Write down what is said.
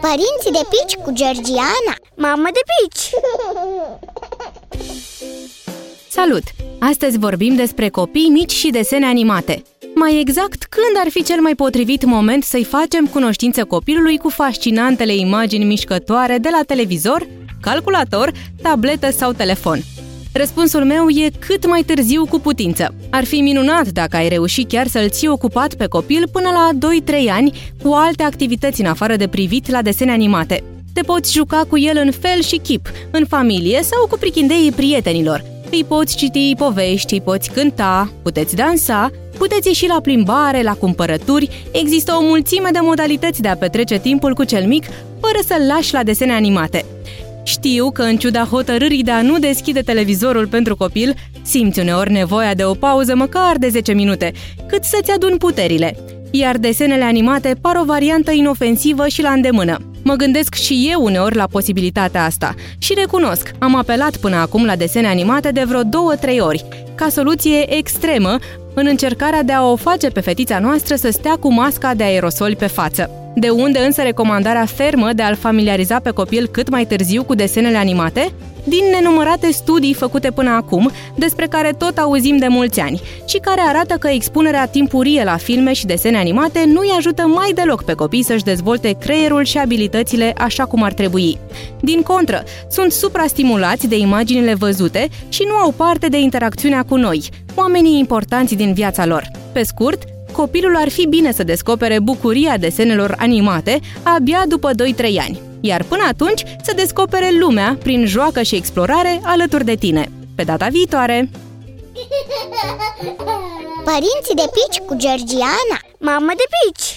Părinții de pici cu Georgiana Mamă de pici! Salut! Astăzi vorbim despre copii mici și desene animate. Mai exact, când ar fi cel mai potrivit moment să-i facem cunoștință copilului cu fascinantele imagini mișcătoare de la televizor, calculator, tabletă sau telefon? Răspunsul meu e cât mai târziu cu putință. Ar fi minunat dacă ai reușit chiar să-l ții ocupat pe copil până la 2-3 ani cu alte activități în afară de privit la desene animate. Te poți juca cu el în fel și chip, în familie sau cu prichindeii prietenilor. Îi poți citi povești, îi poți cânta, puteți dansa, puteți ieși la plimbare, la cumpărături, există o mulțime de modalități de a petrece timpul cu cel mic fără să-l lași la desene animate. Știu că, în ciuda hotărârii de a nu deschide televizorul pentru copil, simți uneori nevoia de o pauză măcar de 10 minute, cât să-ți adun puterile. Iar desenele animate par o variantă inofensivă și la îndemână. Mă gândesc și eu uneori la posibilitatea asta și recunosc, am apelat până acum la desene animate de vreo două-trei ori, ca soluție extremă în încercarea de a o face pe fetița noastră să stea cu masca de aerosol pe față. De unde însă recomandarea fermă de a-l familiariza pe copil cât mai târziu cu desenele animate? Din nenumărate studii făcute până acum, despre care tot auzim de mulți ani, și care arată că expunerea timpurie la filme și desene animate nu îi ajută mai deloc pe copii să-și dezvolte creierul și abilitățile așa cum ar trebui. Din contră, sunt suprastimulați de imaginile văzute și nu au parte de interacțiunea cu noi, oamenii importanți din viața lor. Pe scurt, copilul ar fi bine să descopere bucuria desenelor animate abia după 2-3 ani, iar până atunci să descopere lumea prin joacă și explorare alături de tine. Pe data viitoare! Părinții de pici cu Georgiana Mamă de pici!